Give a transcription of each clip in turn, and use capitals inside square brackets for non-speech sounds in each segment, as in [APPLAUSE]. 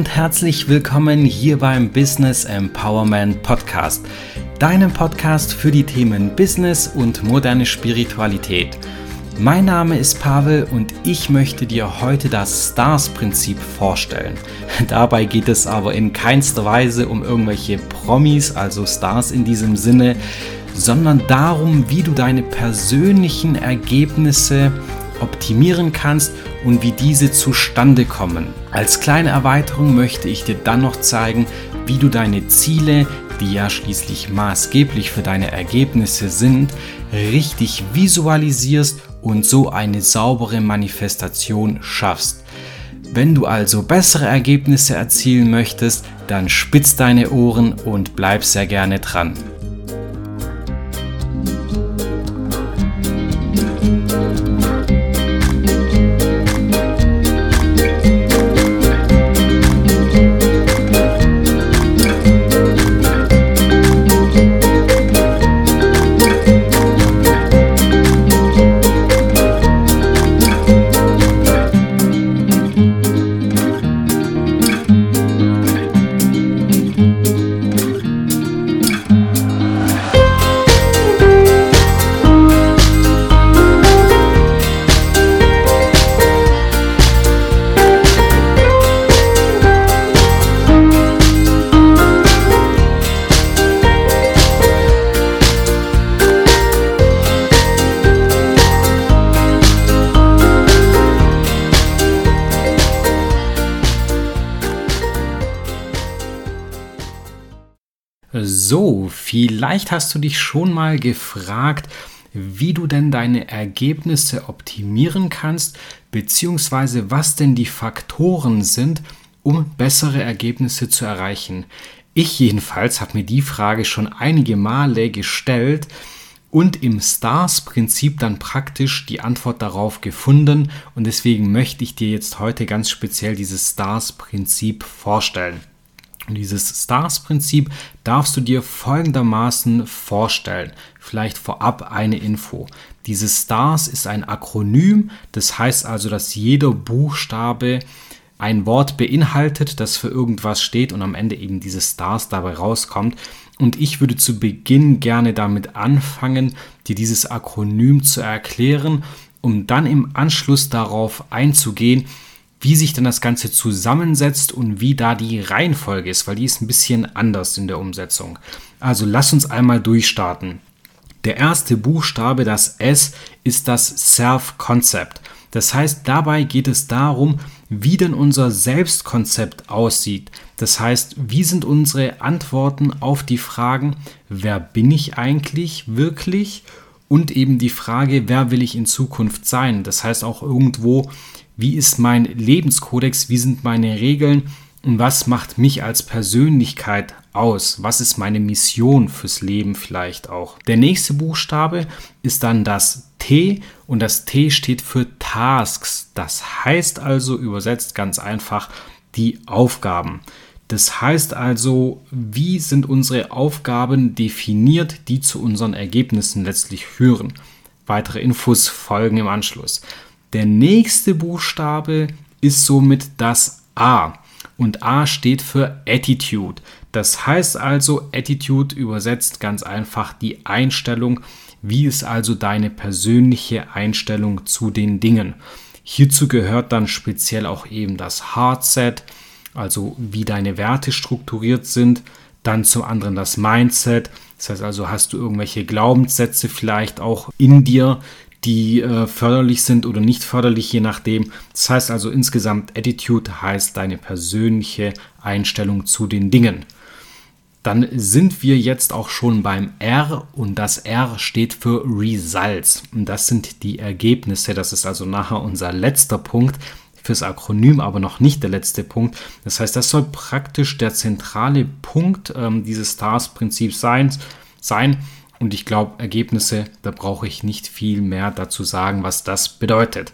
und herzlich willkommen hier beim Business Empowerment Podcast, deinem Podcast für die Themen Business und moderne Spiritualität. Mein Name ist Pavel und ich möchte dir heute das Stars-Prinzip vorstellen. [LAUGHS] Dabei geht es aber in keinster Weise um irgendwelche Promis, also Stars in diesem Sinne, sondern darum, wie du deine persönlichen Ergebnisse optimieren kannst und wie diese zustande kommen. Als kleine Erweiterung möchte ich dir dann noch zeigen, wie du deine Ziele, die ja schließlich maßgeblich für deine Ergebnisse sind, richtig visualisierst und so eine saubere Manifestation schaffst. Wenn du also bessere Ergebnisse erzielen möchtest, dann spitz deine Ohren und bleib sehr gerne dran. Vielleicht hast du dich schon mal gefragt, wie du denn deine Ergebnisse optimieren kannst, beziehungsweise was denn die Faktoren sind, um bessere Ergebnisse zu erreichen. Ich jedenfalls habe mir die Frage schon einige Male gestellt und im Stars-Prinzip dann praktisch die Antwort darauf gefunden und deswegen möchte ich dir jetzt heute ganz speziell dieses Stars-Prinzip vorstellen. Dieses Stars-Prinzip darfst du dir folgendermaßen vorstellen. Vielleicht vorab eine Info. Dieses Stars ist ein Akronym, das heißt also, dass jeder Buchstabe ein Wort beinhaltet, das für irgendwas steht und am Ende eben dieses Stars dabei rauskommt. Und ich würde zu Beginn gerne damit anfangen, dir dieses Akronym zu erklären, um dann im Anschluss darauf einzugehen, wie sich dann das Ganze zusammensetzt und wie da die Reihenfolge ist, weil die ist ein bisschen anders in der Umsetzung. Also lass uns einmal durchstarten. Der erste Buchstabe, das S, ist das Self-Concept. Das heißt, dabei geht es darum, wie denn unser Selbstkonzept aussieht. Das heißt, wie sind unsere Antworten auf die Fragen, wer bin ich eigentlich wirklich? Und eben die Frage, wer will ich in Zukunft sein? Das heißt auch irgendwo, wie ist mein Lebenskodex, wie sind meine Regeln und was macht mich als Persönlichkeit aus? Was ist meine Mission fürs Leben vielleicht auch? Der nächste Buchstabe ist dann das T und das T steht für Tasks. Das heißt also übersetzt ganz einfach die Aufgaben. Das heißt also, wie sind unsere Aufgaben definiert, die zu unseren Ergebnissen letztlich führen? Weitere Infos folgen im Anschluss. Der nächste Buchstabe ist somit das A. Und A steht für Attitude. Das heißt also, Attitude übersetzt ganz einfach die Einstellung. Wie ist also deine persönliche Einstellung zu den Dingen? Hierzu gehört dann speziell auch eben das Hardset, also wie deine Werte strukturiert sind. Dann zum anderen das Mindset. Das heißt also, hast du irgendwelche Glaubenssätze vielleicht auch in dir, die äh, förderlich sind oder nicht förderlich, je nachdem. Das heißt also insgesamt, Attitude heißt deine persönliche Einstellung zu den Dingen. Dann sind wir jetzt auch schon beim R und das R steht für Results. Und das sind die Ergebnisse. Das ist also nachher unser letzter Punkt fürs Akronym, aber noch nicht der letzte Punkt. Das heißt, das soll praktisch der zentrale Punkt ähm, dieses Stars-Prinzips sein. sein und ich glaube, Ergebnisse, da brauche ich nicht viel mehr dazu sagen, was das bedeutet.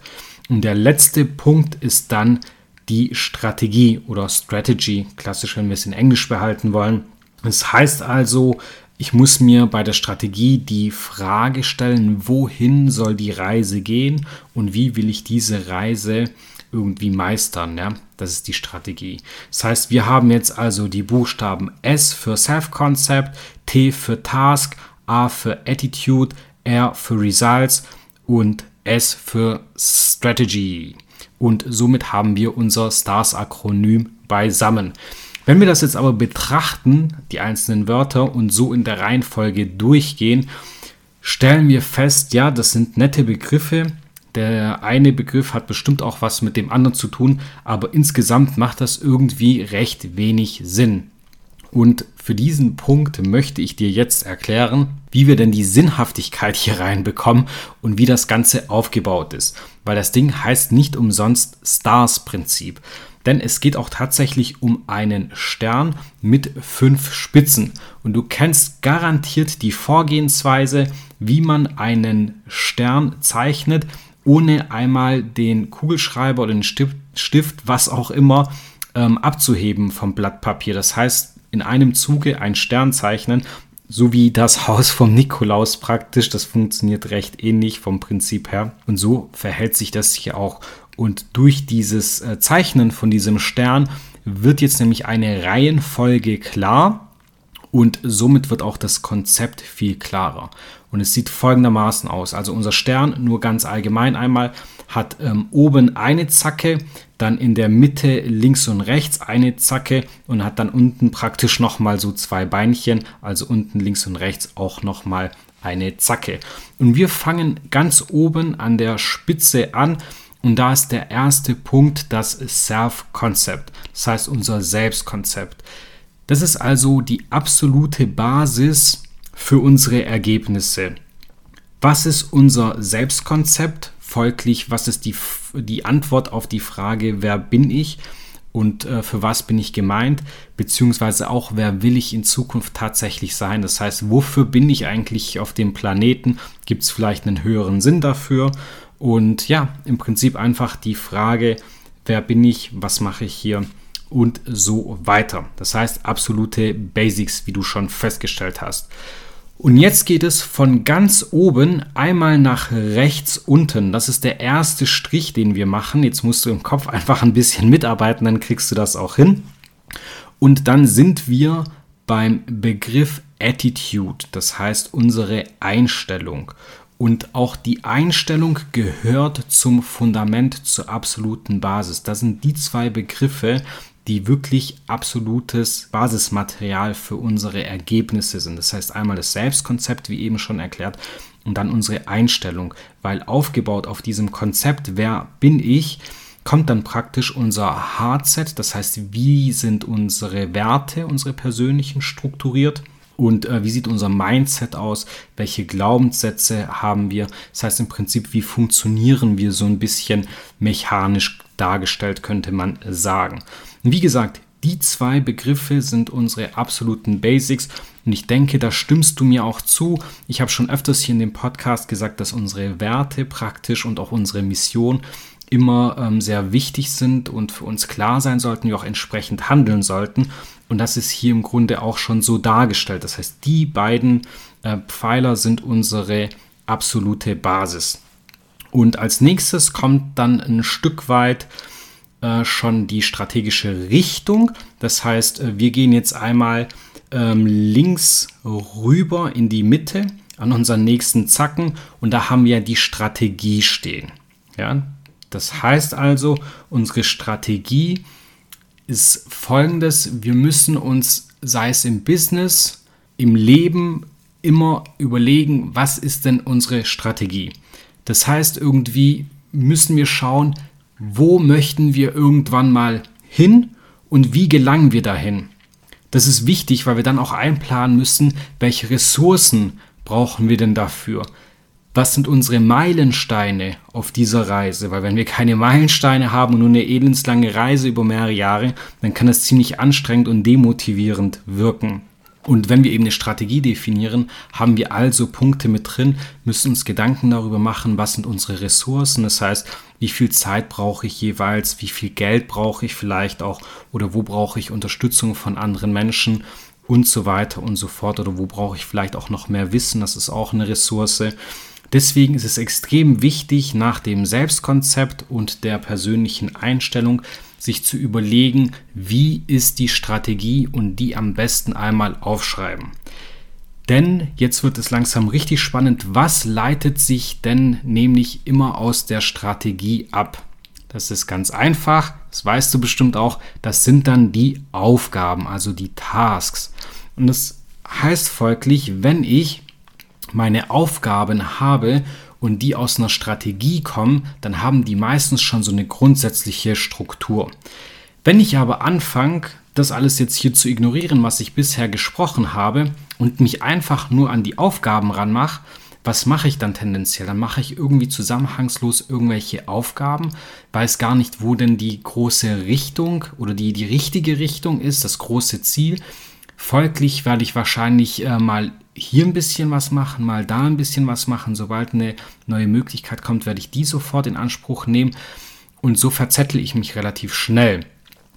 Und der letzte Punkt ist dann die Strategie oder Strategy, klassisch, wenn wir es in Englisch behalten wollen. Das heißt also, ich muss mir bei der Strategie die Frage stellen, wohin soll die Reise gehen und wie will ich diese Reise irgendwie meistern. Ja? Das ist die Strategie. Das heißt, wir haben jetzt also die Buchstaben S für Self-Concept, T für Task, A für Attitude, R für Results und S für Strategy. Und somit haben wir unser STARS-Akronym beisammen. Wenn wir das jetzt aber betrachten, die einzelnen Wörter und so in der Reihenfolge durchgehen, stellen wir fest, ja, das sind nette Begriffe. Der eine Begriff hat bestimmt auch was mit dem anderen zu tun, aber insgesamt macht das irgendwie recht wenig Sinn. Und für diesen Punkt möchte ich dir jetzt erklären, wie wir denn die Sinnhaftigkeit hier reinbekommen und wie das Ganze aufgebaut ist. Weil das Ding heißt nicht umsonst Stars-Prinzip. Denn es geht auch tatsächlich um einen Stern mit fünf Spitzen. Und du kennst garantiert die Vorgehensweise, wie man einen Stern zeichnet, ohne einmal den Kugelschreiber oder den Stift, Stift was auch immer, ähm, abzuheben vom Blatt Papier. Das heißt, in einem Zuge einen Stern zeichnen, so wie das [LAUGHS] Haus vom Nikolaus praktisch. Das funktioniert recht ähnlich vom Prinzip her. Und so verhält sich das hier auch. Und durch dieses äh, Zeichnen von diesem Stern wird jetzt nämlich eine Reihenfolge klar und somit wird auch das Konzept viel klarer. Und es sieht folgendermaßen aus. Also unser Stern, nur ganz allgemein einmal, hat ähm, oben eine Zacke, dann in der Mitte links und rechts eine Zacke und hat dann unten praktisch nochmal so zwei Beinchen, also unten links und rechts auch nochmal eine Zacke. Und wir fangen ganz oben an der Spitze an und da ist der erste Punkt das Self-Concept, das heißt unser Selbstkonzept. Das ist also die absolute Basis für unsere Ergebnisse. Was ist unser Selbstkonzept? Folglich, was ist die, die Antwort auf die Frage, wer bin ich und äh, für was bin ich gemeint? Beziehungsweise auch, wer will ich in Zukunft tatsächlich sein? Das heißt, wofür bin ich eigentlich auf dem Planeten? Gibt es vielleicht einen höheren Sinn dafür? Und ja, im Prinzip einfach die Frage, wer bin ich, was mache ich hier und so weiter. Das heißt, absolute Basics, wie du schon festgestellt hast. Und jetzt geht es von ganz oben einmal nach rechts unten. Das ist der erste Strich, den wir machen. Jetzt musst du im Kopf einfach ein bisschen mitarbeiten, dann kriegst du das auch hin. Und dann sind wir beim Begriff Attitude, das heißt unsere Einstellung. Und auch die Einstellung gehört zum Fundament, zur absoluten Basis. Das sind die zwei Begriffe, die wirklich absolutes Basismaterial für unsere Ergebnisse sind. Das heißt einmal das Selbstkonzept, wie eben schon erklärt, und dann unsere Einstellung, weil aufgebaut auf diesem Konzept, wer bin ich, kommt dann praktisch unser Hardset, das heißt, wie sind unsere Werte, unsere persönlichen strukturiert und äh, wie sieht unser Mindset aus, welche Glaubenssätze haben wir, das heißt im Prinzip, wie funktionieren wir so ein bisschen mechanisch dargestellt, könnte man sagen. Und wie gesagt, die zwei Begriffe sind unsere absoluten Basics und ich denke, da stimmst du mir auch zu. Ich habe schon öfters hier in dem Podcast gesagt, dass unsere Werte praktisch und auch unsere Mission immer ähm, sehr wichtig sind und für uns klar sein sollten, wir auch entsprechend handeln sollten. Und das ist hier im Grunde auch schon so dargestellt. Das heißt, die beiden äh, Pfeiler sind unsere absolute Basis. Und als nächstes kommt dann ein Stück weit schon die strategische Richtung. Das heißt, äh, wir gehen jetzt einmal ähm, links rüber in die Mitte an unseren nächsten Zacken und da haben wir die Strategie stehen. Ja, das heißt also, unsere Strategie ist folgendes: Wir müssen uns, sei es im Business, im Leben, immer überlegen, was ist denn unsere Strategie. Das heißt, irgendwie müssen wir schauen, wo möchten wir irgendwann mal hin und wie gelangen wir dahin. Das ist wichtig, weil wir dann auch einplanen müssen, welche Ressourcen brauchen wir denn dafür was sind unsere Meilensteine auf dieser Reise? Weil wenn wir keine Meilensteine haben und nur eine elendslange Reise über mehrere Jahre, dann kann das ziemlich anstrengend und demotivierend wirken. Und wenn wir eben eine Strategie definieren, haben wir also Punkte mit drin, müssen uns Gedanken darüber machen, was sind unsere Ressourcen, das heißt, wie viel Zeit brauche ich jeweils, wie viel Geld brauche ich vielleicht auch oder wo brauche ich Unterstützung von anderen Menschen und so weiter und so fort. Oder wo brauche ich vielleicht auch noch mehr Wissen, das ist auch eine Ressource. Deswegen ist es extrem wichtig, nach dem Selbstkonzept und der persönlichen Einstellung sich zu überlegen, wie ist die Strategie und die am besten einmal aufschreiben. Denn jetzt wird es langsam richtig spannend, was leitet sich denn nämlich immer aus der Strategie ab? Das ist ganz einfach, das weißt du bestimmt auch, das sind dann die Aufgaben, also die Tasks. Und das heißt folglich, wenn ich meine Aufgaben habe und die aus einer Strategie kommen, dann haben die meistens schon so eine grundsätzliche Struktur. Wenn ich aber anfange, das alles jetzt hier zu ignorieren, was ich bisher gesprochen habe, und mich einfach nur an die Aufgaben ranmache, was mache ich dann tendenziell? Dann mache ich irgendwie zusammenhangslos irgendwelche Aufgaben, weiß gar nicht, wo denn die große Richtung oder die, die richtige Richtung ist, das große Ziel. Folglich werde ich wahrscheinlich äh, mal hier ein bisschen was machen, mal da ein bisschen was machen. Sobald eine neue Möglichkeit kommt, werde ich die sofort in Anspruch nehmen. Und so verzettel ich mich relativ schnell.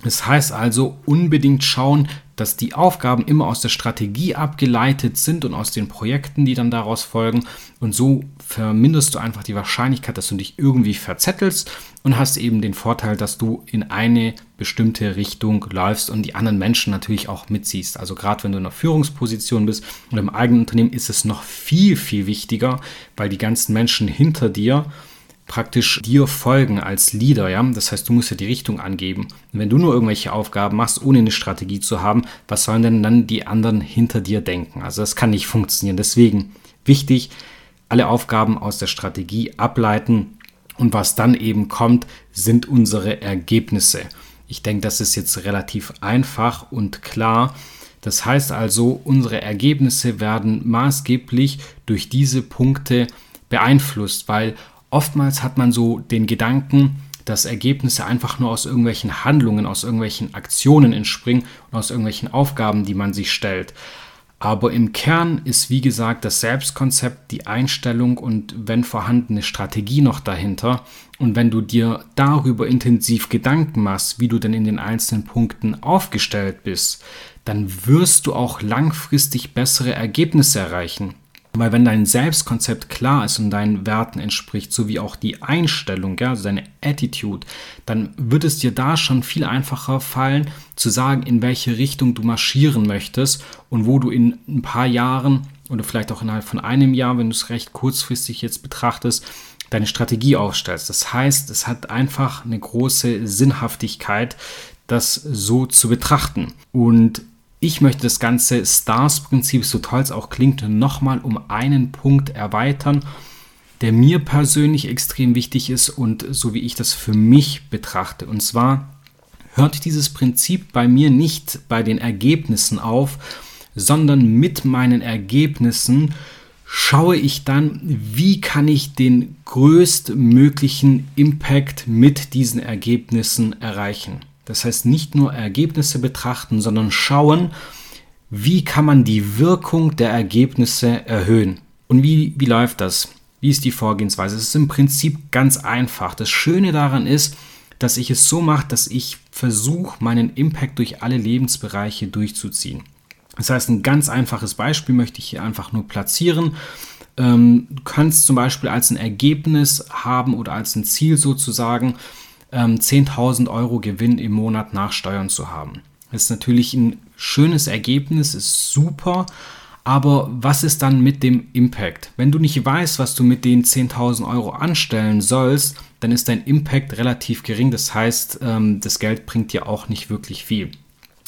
Das heißt also unbedingt schauen, dass die Aufgaben immer aus der Strategie abgeleitet sind und aus den Projekten, die dann daraus folgen. Und so verminderst du einfach die Wahrscheinlichkeit, dass du dich irgendwie verzettelst und hast eben den Vorteil, dass du in eine bestimmte Richtung läufst und die anderen Menschen natürlich auch mitziehst. Also gerade wenn du in einer Führungsposition bist oder im eigenen Unternehmen ist es noch viel, viel wichtiger, weil die ganzen Menschen hinter dir praktisch dir folgen als Leader, ja. Das heißt, du musst ja die Richtung angeben. Und wenn du nur irgendwelche Aufgaben machst, ohne eine Strategie zu haben, was sollen denn dann die anderen hinter dir denken? Also das kann nicht funktionieren. Deswegen wichtig, alle Aufgaben aus der Strategie ableiten und was dann eben kommt, sind unsere Ergebnisse. Ich denke, das ist jetzt relativ einfach und klar. Das heißt also, unsere Ergebnisse werden maßgeblich durch diese Punkte beeinflusst, weil oftmals hat man so den Gedanken, dass Ergebnisse einfach nur aus irgendwelchen Handlungen, aus irgendwelchen Aktionen entspringen und aus irgendwelchen Aufgaben, die man sich stellt. Aber im Kern ist, wie gesagt, das Selbstkonzept, die Einstellung und wenn vorhandene Strategie noch dahinter. Und wenn du dir darüber intensiv Gedanken machst, wie du denn in den einzelnen Punkten aufgestellt bist, dann wirst du auch langfristig bessere Ergebnisse erreichen. Weil wenn dein Selbstkonzept klar ist und deinen Werten entspricht, sowie auch die Einstellung, ja, also deine Attitude, dann wird es dir da schon viel einfacher fallen, zu sagen, in welche Richtung du marschieren möchtest und wo du in ein paar Jahren oder vielleicht auch innerhalb von einem Jahr, wenn du es recht kurzfristig jetzt betrachtest, deine Strategie aufstellst. Das heißt, es hat einfach eine große Sinnhaftigkeit, das so zu betrachten. Und ich möchte das ganze Stars-Prinzip, so toll es auch klingt, nochmal um einen Punkt erweitern, der mir persönlich extrem wichtig ist und so wie ich das für mich betrachte. Und zwar hört dieses Prinzip bei mir nicht bei den Ergebnissen auf, sondern mit meinen Ergebnissen schaue ich dann, wie kann ich den größtmöglichen Impact mit diesen Ergebnissen erreichen. Das heißt, nicht nur Ergebnisse betrachten, sondern schauen, wie kann man die Wirkung der Ergebnisse erhöhen. Und wie, wie läuft das? Wie ist die Vorgehensweise? Es ist im Prinzip ganz einfach. Das Schöne daran ist, dass ich es so mache, dass ich versuche, meinen Impact durch alle Lebensbereiche durchzuziehen. Das heißt, ein ganz einfaches Beispiel möchte ich hier einfach nur platzieren. Ähm, du kannst zum Beispiel als ein Ergebnis haben oder als ein Ziel sozusagen, 10.000 ähm, Euro Gewinn im Monat nach Steuern zu haben. Das ist natürlich ein schönes Ergebnis, ist super, aber was ist dann mit dem Impact? Wenn du nicht weißt, was du mit den 10.000 Euro anstellen sollst, dann ist dein Impact relativ gering. Das heißt, ähm, das Geld bringt dir auch nicht wirklich viel.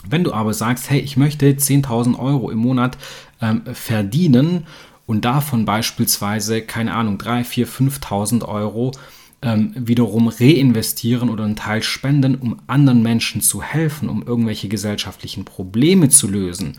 Wenn du aber sagst, hey, ich möchte 10.000 Euro im Monat ähm, verdienen und davon beispielsweise, keine Ahnung, 3, 4, 5.000 Euro ähm, wiederum reinvestieren oder einen Teil spenden, um anderen Menschen zu helfen, um irgendwelche gesellschaftlichen Probleme zu lösen,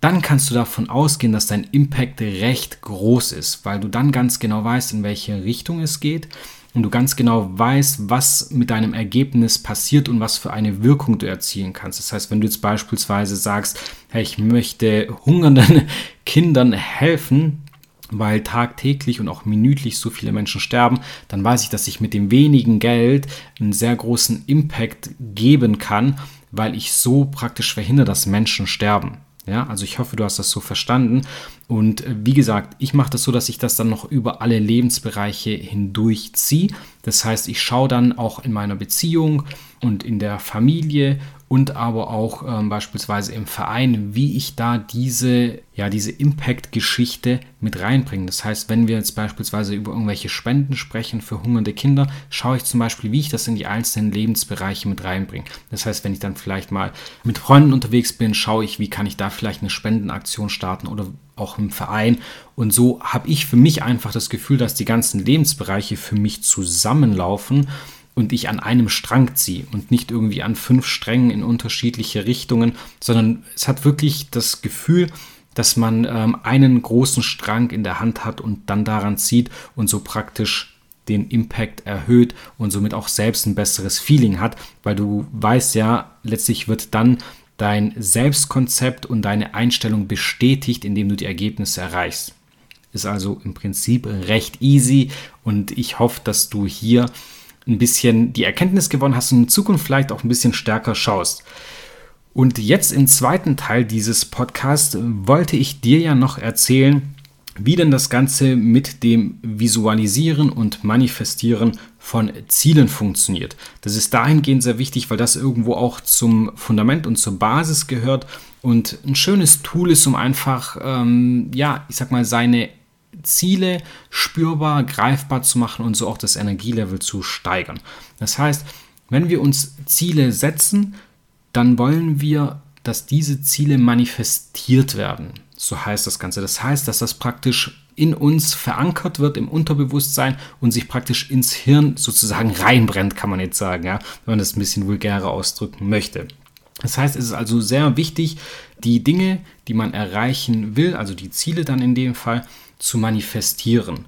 dann kannst du davon ausgehen, dass dein Impact recht groß ist, weil du dann ganz genau weißt, in welche Richtung es geht und du ganz genau weißt, was mit deinem Ergebnis passiert und was für eine Wirkung du erzielen kannst. Das heißt, wenn du jetzt beispielsweise sagst, hey, ich möchte hungernden [LAUGHS] Kindern helfen, weil tagtäglich und auch minütlich so viele Menschen sterben, dann weiß ich, dass ich mit dem wenigen Geld einen sehr großen Impact geben kann, weil ich so praktisch verhindere, dass Menschen sterben. Ja, also ich hoffe, du hast das so verstanden. Und äh, wie gesagt, ich mache das so, dass ich das dann noch über alle Lebensbereiche hindurch ziehe. Das heißt, ich schaue dann auch in meiner Beziehung und in der Familie und aber auch ähm, beispielsweise im Verein, wie ich da diese, ja, diese Impact-Geschichte mit reinbringe. Das heißt, wenn wir jetzt beispielsweise über irgendwelche Spenden sprechen für hungernde Kinder, schaue ich zum Beispiel, wie ich das in die einzelnen Lebensbereiche mit reinbringe. Das heißt, wenn ich dann vielleicht mal mit Freunden unterwegs bin, schaue ich, wie kann ich da vielleicht eine Spendenaktion starten oder auch im Verein. Und so habe ich für mich einfach das Gefühl, dass die ganzen Lebensbereiche für mich zusammenlaufen und ich an einem Strang ziehe und nicht irgendwie an fünf Strängen in unterschiedliche Richtungen, sondern es hat wirklich das Gefühl, dass man ähm, einen großen Strang in der Hand hat und dann daran zieht und so praktisch den Impact erhöht und somit auch selbst ein besseres Feeling hat, weil du weißt ja, letztlich wird dann dein Selbstkonzept und deine Einstellung bestätigt, indem du die Ergebnisse erreichst. Ist also im Prinzip recht easy und ich hoffe, dass du hier ein bisschen die Erkenntnis gewonnen hast und in Zukunft vielleicht auch ein bisschen stärker schaust. Und jetzt im zweiten Teil dieses Podcasts wollte ich dir ja noch erzählen, wie denn das Ganze mit dem Visualisieren und Manifestieren von Zielen funktioniert. Das ist dahingehend sehr wichtig, weil das irgendwo auch zum Fundament und zur Basis gehört und ein schönes Tool ist, um einfach, ähm, ja, ich sag mal, seine Ziele spürbar, greifbar zu machen und so auch das Energielevel zu steigern. Das heißt, wenn wir uns Ziele setzen, dann wollen wir, dass diese Ziele manifestiert werden. So heißt das Ganze. Das heißt, dass das praktisch in uns verankert wird im Unterbewusstsein und sich praktisch ins Hirn sozusagen reinbrennt, kann man jetzt sagen, ja, wenn man das ein bisschen vulgärer ausdrücken möchte. Das heißt, es ist also sehr wichtig, die Dinge, die man erreichen will, also die Ziele dann in dem Fall, zu manifestieren.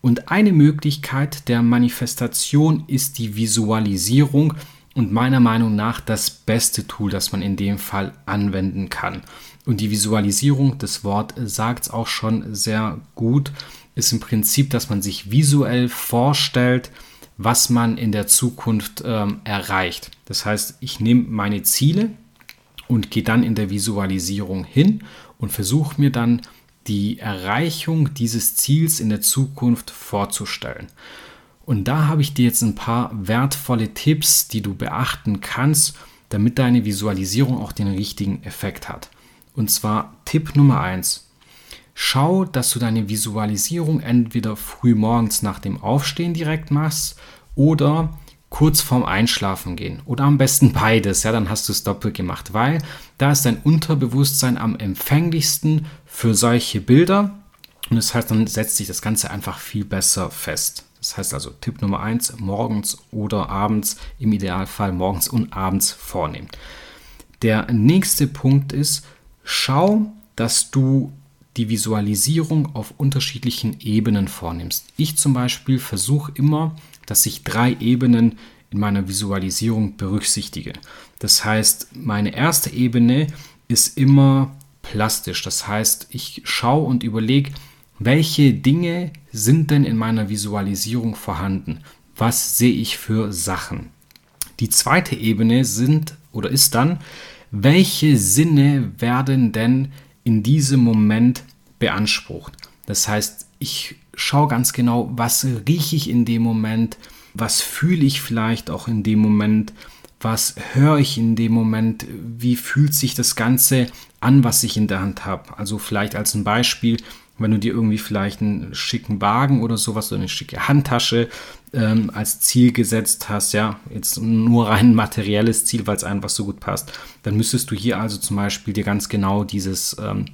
Und eine Möglichkeit der Manifestation ist die Visualisierung und meiner Meinung nach das beste Tool, das man in dem Fall anwenden kann. Und die Visualisierung, das Wort sagt es auch schon sehr gut, ist im Prinzip, dass man sich visuell vorstellt, was man in der Zukunft ähm, erreicht. Das heißt, ich nehme meine Ziele und gehe dann in der Visualisierung hin und versuche mir dann die Erreichung dieses Ziels in der Zukunft vorzustellen. Und da habe ich dir jetzt ein paar wertvolle Tipps, die du beachten kannst, damit deine Visualisierung auch den richtigen Effekt hat. Und zwar Tipp Nummer 1. Schau, dass du deine Visualisierung entweder früh morgens nach dem Aufstehen direkt machst oder kurz vorm Einschlafen gehen oder am besten beides, ja, dann hast du es doppelt gemacht, weil da ist dein Unterbewusstsein am empfänglichsten für solche Bilder und das heißt, dann setzt sich das Ganze einfach viel besser fest. Das heißt also Tipp Nummer 1, morgens oder abends, im Idealfall morgens und abends vornehmen. Der nächste Punkt ist, schau, dass du die Visualisierung auf unterschiedlichen Ebenen vornimmst. Ich zum Beispiel versuche immer, dass ich drei Ebenen in meiner Visualisierung berücksichtige. Das heißt, meine erste Ebene ist immer plastisch. Das heißt, ich schaue und überlege, welche Dinge sind denn in meiner Visualisierung vorhanden? Was sehe ich für Sachen? Die zweite Ebene sind oder ist dann, welche Sinne werden denn in diesem Moment beansprucht? Das heißt, ich schaue ganz genau, was rieche ich in dem Moment, was fühle ich vielleicht auch in dem Moment, was höre ich in dem Moment, wie fühlt sich das Ganze an, was ich in der Hand habe. Also vielleicht als ein Beispiel, wenn du dir irgendwie vielleicht einen schicken Wagen oder sowas oder eine schicke Handtasche ähm, als Ziel gesetzt hast, ja, jetzt nur rein [LAUGHS] materielles Ziel, weil es einfach so gut passt, dann müsstest du hier also zum Beispiel dir ganz genau dieses ähm,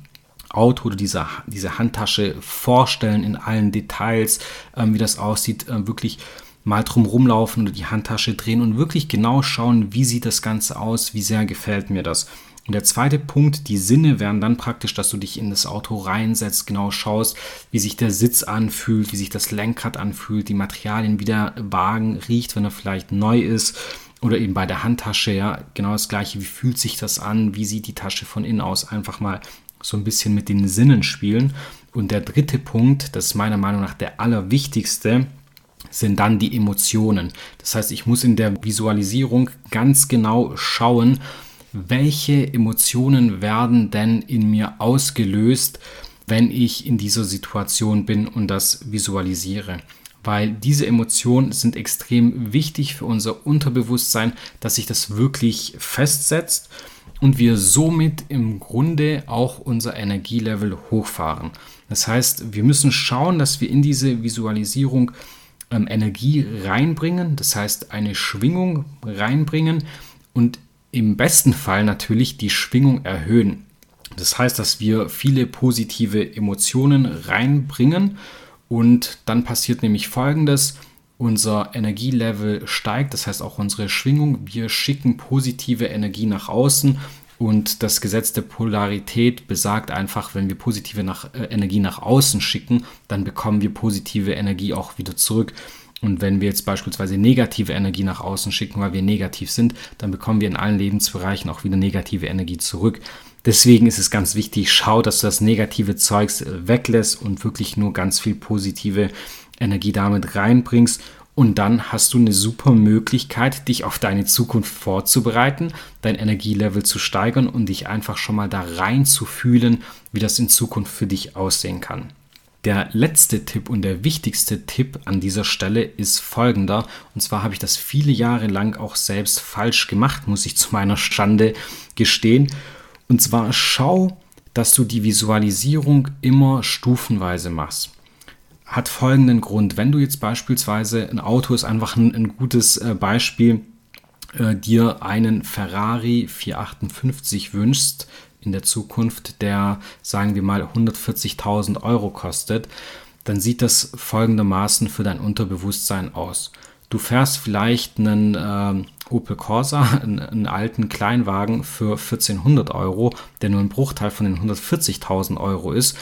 Auto oder diese, diese Handtasche vorstellen in allen Details, ähm, wie das aussieht, äh, wirklich mal drum rumlaufen oder die Handtasche drehen und wirklich genau schauen, wie sieht das Ganze aus, wie sehr gefällt mir das. Und der zweite Punkt, die Sinne wären dann praktisch, dass du dich in das Auto reinsetzt, genau schaust, wie sich der Sitz anfühlt, wie sich das Lenkrad anfühlt, die Materialien, wie der Wagen riecht, wenn er vielleicht neu ist. Oder eben bei der Handtasche, ja, genau das gleiche. Wie fühlt sich das an? Wie sieht die Tasche von innen aus? Einfach mal so ein bisschen mit den Sinnen spielen. Und der dritte Punkt, das ist meiner Meinung nach der allerwichtigste, sind dann die Emotionen. Das heißt, ich muss in der Visualisierung ganz genau schauen, welche Emotionen werden denn in mir ausgelöst, wenn ich in dieser Situation bin und das visualisiere. Weil diese Emotionen sind extrem wichtig für unser Unterbewusstsein, dass sich das wirklich festsetzt und wir somit im Grunde auch unser Energielevel hochfahren. Das heißt, wir müssen schauen, dass wir in diese Visualisierung ähm, Energie reinbringen, das heißt eine Schwingung reinbringen und im besten Fall natürlich die Schwingung erhöhen. Das heißt, dass wir viele positive Emotionen reinbringen und dann passiert nämlich Folgendes. Unser Energielevel steigt, das heißt auch unsere Schwingung. Wir schicken positive Energie nach außen und das Gesetz der Polarität besagt einfach, wenn wir positive nach, äh, Energie nach außen schicken, dann bekommen wir positive Energie auch wieder zurück. Und wenn wir jetzt beispielsweise negative Energie nach außen schicken, weil wir negativ sind, dann bekommen wir in allen Lebensbereichen auch wieder negative Energie zurück. Deswegen ist es ganz wichtig, schau, dass du das negative Zeugs äh, weglässt und wirklich nur ganz viel positive Energie damit reinbringst und dann hast du eine super Möglichkeit, dich auf deine Zukunft vorzubereiten, dein Energielevel zu steigern und dich einfach schon mal da rein zu fühlen, wie das in Zukunft für dich aussehen kann. Der letzte Tipp und der wichtigste Tipp an dieser Stelle ist folgender. Und zwar habe ich das viele Jahre lang auch selbst falsch gemacht, muss ich [LAUGHS] zu meiner Schande gestehen. Und zwar schau, dass du die Visualisierung immer stufenweise machst hat folgenden Grund. Wenn du jetzt beispielsweise, ein Auto ist einfach ein, ein gutes äh, Beispiel, äh, dir einen Ferrari 458 wünschst in der Zukunft, der, sagen wir mal, 140.000 Euro kostet, dann sieht das folgendermaßen für dein Unterbewusstsein aus. Du fährst vielleicht einen äh, Opel Corsa, [LAUGHS] einen, einen, alten Kleinwagen für 1400 Euro, der nur ein Bruchteil von den 140.000 Euro ist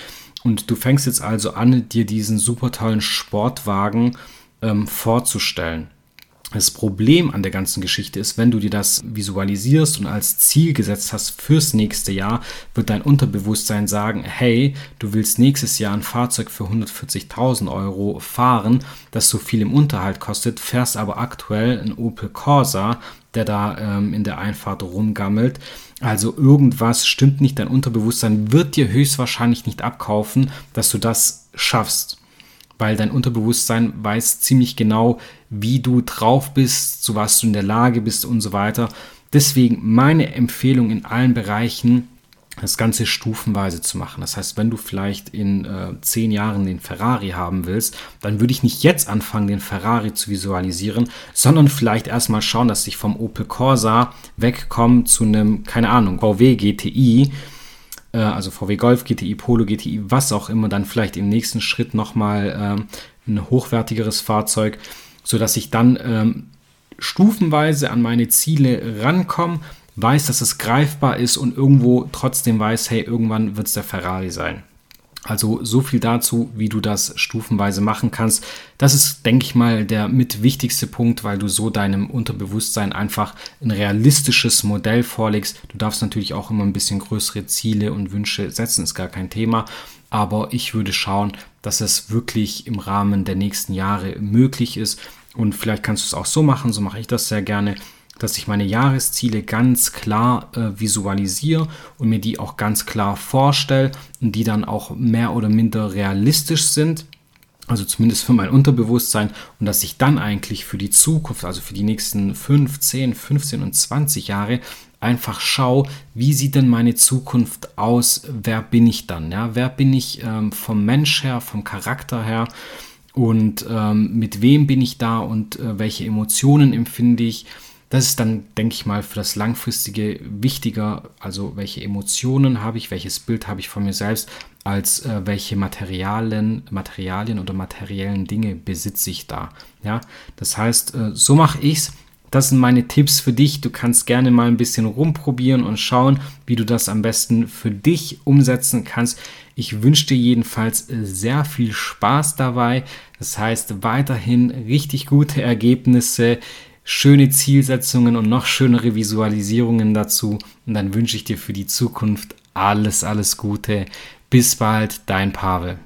und du fängst jetzt also an, dir diesen super tollen Sportwagen ähm, vorzustellen. Das Problem an der ganzen Geschichte ist, wenn du dir das visualisierst und als Ziel gesetzt hast fürs nächste Jahr, wird dein Unterbewusstsein sagen, hey, du willst nächstes Jahr ein Fahrzeug für 140.000 Euro fahren, das so viel im Unterhalt kostet, fährst aber aktuell ein Opel Corsa, der da ähm, in der Einfahrt rumgammelt. Also irgendwas stimmt nicht, dein Unterbewusstsein wird dir höchstwahrscheinlich nicht abkaufen, dass du das schaffst weil dein Unterbewusstsein weiß ziemlich genau, wie du drauf bist, zu was du in der Lage bist und so weiter. Deswegen meine Empfehlung in allen Bereichen, das Ganze stufenweise zu machen. Das heißt, wenn du vielleicht in äh, zehn Jahren den Ferrari haben willst, dann würde ich nicht jetzt anfangen, den Ferrari zu visualisieren, sondern vielleicht erstmal schauen, dass ich vom Opel Corsa wegkomme zu einem, keine Ahnung, VW GTI äh, also VW Golf, GTI, Polo, GTI, was auch immer, dann vielleicht im nächsten Schritt nochmal äh, ein hochwertigeres Fahrzeug, sodass ich dann ähm, stufenweise an meine Ziele rankomme, weiß, dass es greifbar ist und irgendwo trotzdem weiß, hey, irgendwann wird es der Ferrari sein. Also so viel dazu, wie du das stufenweise machen kannst. Das ist, denke ich mal, der mit wichtigste Punkt, weil du so deinem Unterbewusstsein einfach ein realistisches Modell vorlegst. Du darfst natürlich auch immer ein bisschen größere Ziele und Wünsche setzen, ist gar kein Thema. Aber ich würde schauen, dass es wirklich im Rahmen der nächsten Jahre möglich ist. Und vielleicht kannst du es auch so machen, so mache ich das sehr gerne, dass ich meine Jahresziele ganz klar äh, visualisiere und mir die auch ganz klar vorstelle und die dann auch mehr oder minder realistisch sind. Also zumindest für mein Unterbewusstsein und dass ich dann eigentlich für die Zukunft, also für die nächsten 5, 10, 15 und 20 Jahre einfach schaue, wie sieht denn meine Zukunft aus, wer bin ich dann, ja, wer bin ich ähm, vom Mensch her, vom Charakter her? Und ähm, mit wem bin ich da und äh, welche Emotionen empfinde ich das ist dann, denke ich mal, für das Langfristige wichtiger, also welche Emotionen habe ich, welches Bild habe ich von mir selbst, als äh, welche Materialien, Materialien oder materiellen Dinge besitze ich da. Ja, das heißt, äh, so mache ich es. Das sind meine Tipps für dich. Du kannst gerne mal ein bisschen rumprobieren und schauen, wie du das am besten für dich umsetzen kannst. Ich wünsche dir jedenfalls äh, sehr viel Spaß dabei. Das heißt, weiterhin richtig gute Ergebnisse schöne Zielsetzungen und noch schönere Visualisierungen dazu. Und dann wünsche ich dir für die Zukunft alles, alles Gute. Bis bald, dein Pavel.